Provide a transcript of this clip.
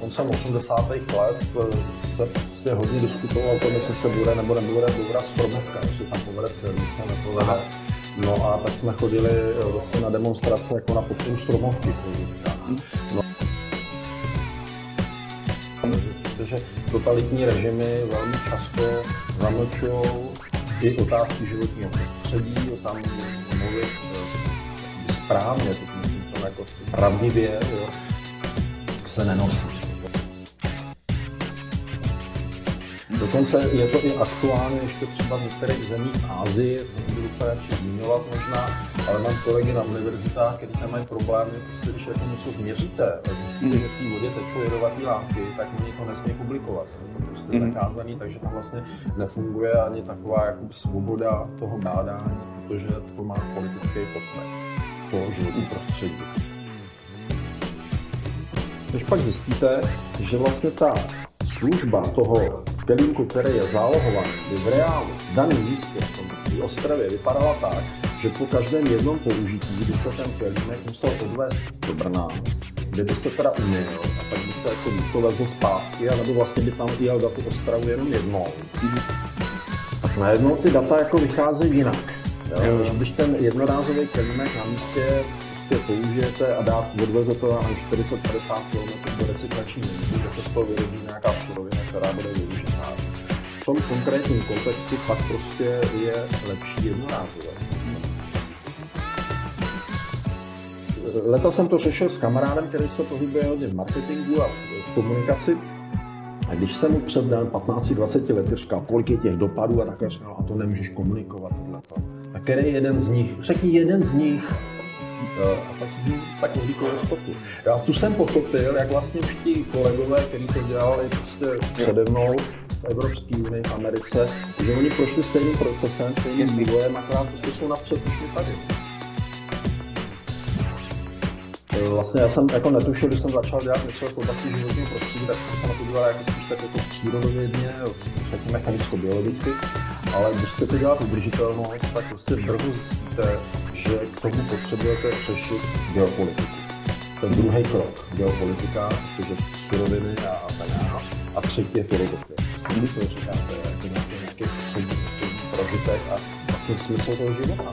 koncem 80. let eh, se prostě hodně diskutovalo o tom, jestli se bude nebo nebude bourat stromovka, jestli tam povede silnice, nepovede. No a tak jsme chodili vlastně na demonstrace jako na podporu stromovky. No. Protože totalitní režimy velmi často zamlčují i otázky životního prostředí, o tam mluvit eh, správně, teď myslím to jako pravdivě, jo, se nenosí. Dokonce je to i aktuálně ještě třeba v některých zemích v Ázii, to úplně zmiňovat možná, ale mám kolegy na univerzitách, kteří tam mají problémy, prostě když jako něco změříte a zjistíte, že v té vodě tečou jedovatý látky, tak oni to nesmí publikovat. Je to prostě zakázaný, takže tam vlastně nefunguje ani taková jako svoboda toho bádání, protože to má politický podtext, to životní prostředí. Když pak zjistíte, že vlastně ta služba toho kelímku, který je zálohovaný, by v reálu v daném místě, v té ostravě, vypadala tak, že po každém jednom použití by se ten kelímek musel odvést do Brna, kde by se teda umyl a pak by se jako dovezl zpátky, nebo vlastně by tam jel do tu ostravu jenom jednou. Tak najednou ty data jako vycházejí jinak. Jo? Když ten jednorázový kelímek na místě prostě použijete a dát, odveze to na 40-50 km do recyklační místy, kde se z toho vyrobí nějaká surovina, která bude využitá. V tom konkrétním kontextu pak prostě je lepší jednorázové. Leta jsem to řešil s kamarádem, který se pohybuje hodně v marketingu a v komunikaci. A když jsem mu před 15-20 lety říkal, kolik je těch dopadů a takhle říkal, a to nemůžeš komunikovat tohleto. A který je jeden z nich? Řekni jeden z nich, a pak si tak uhlíkovou stopu. Já tu jsem pochopil, jak vlastně už ti kolegové, kteří to dělali prostě přede mnou, v Evropské unii, v Americe, že oni prošli stejným procesem, stejným vývojem, akorát prostě jsou napřed už tady. Vlastně já jsem jako netušil, když jsem začal dělat něco v oblasti životního prostředí, tak jsem se na to díval jako spíš tak jako přírodovědně, řekněme chemicko-biologicky, ale když chcete dělat udržitelnost, tak prostě v zjistíte, že k tomu potřebujete řešit geopolitiku. Ten druhý krok, geopolitika, protože suroviny a, dále. A třetí je filozofie. Když to říkáte, jako nějaký, nějaký prožitek a vlastně smysl toho života.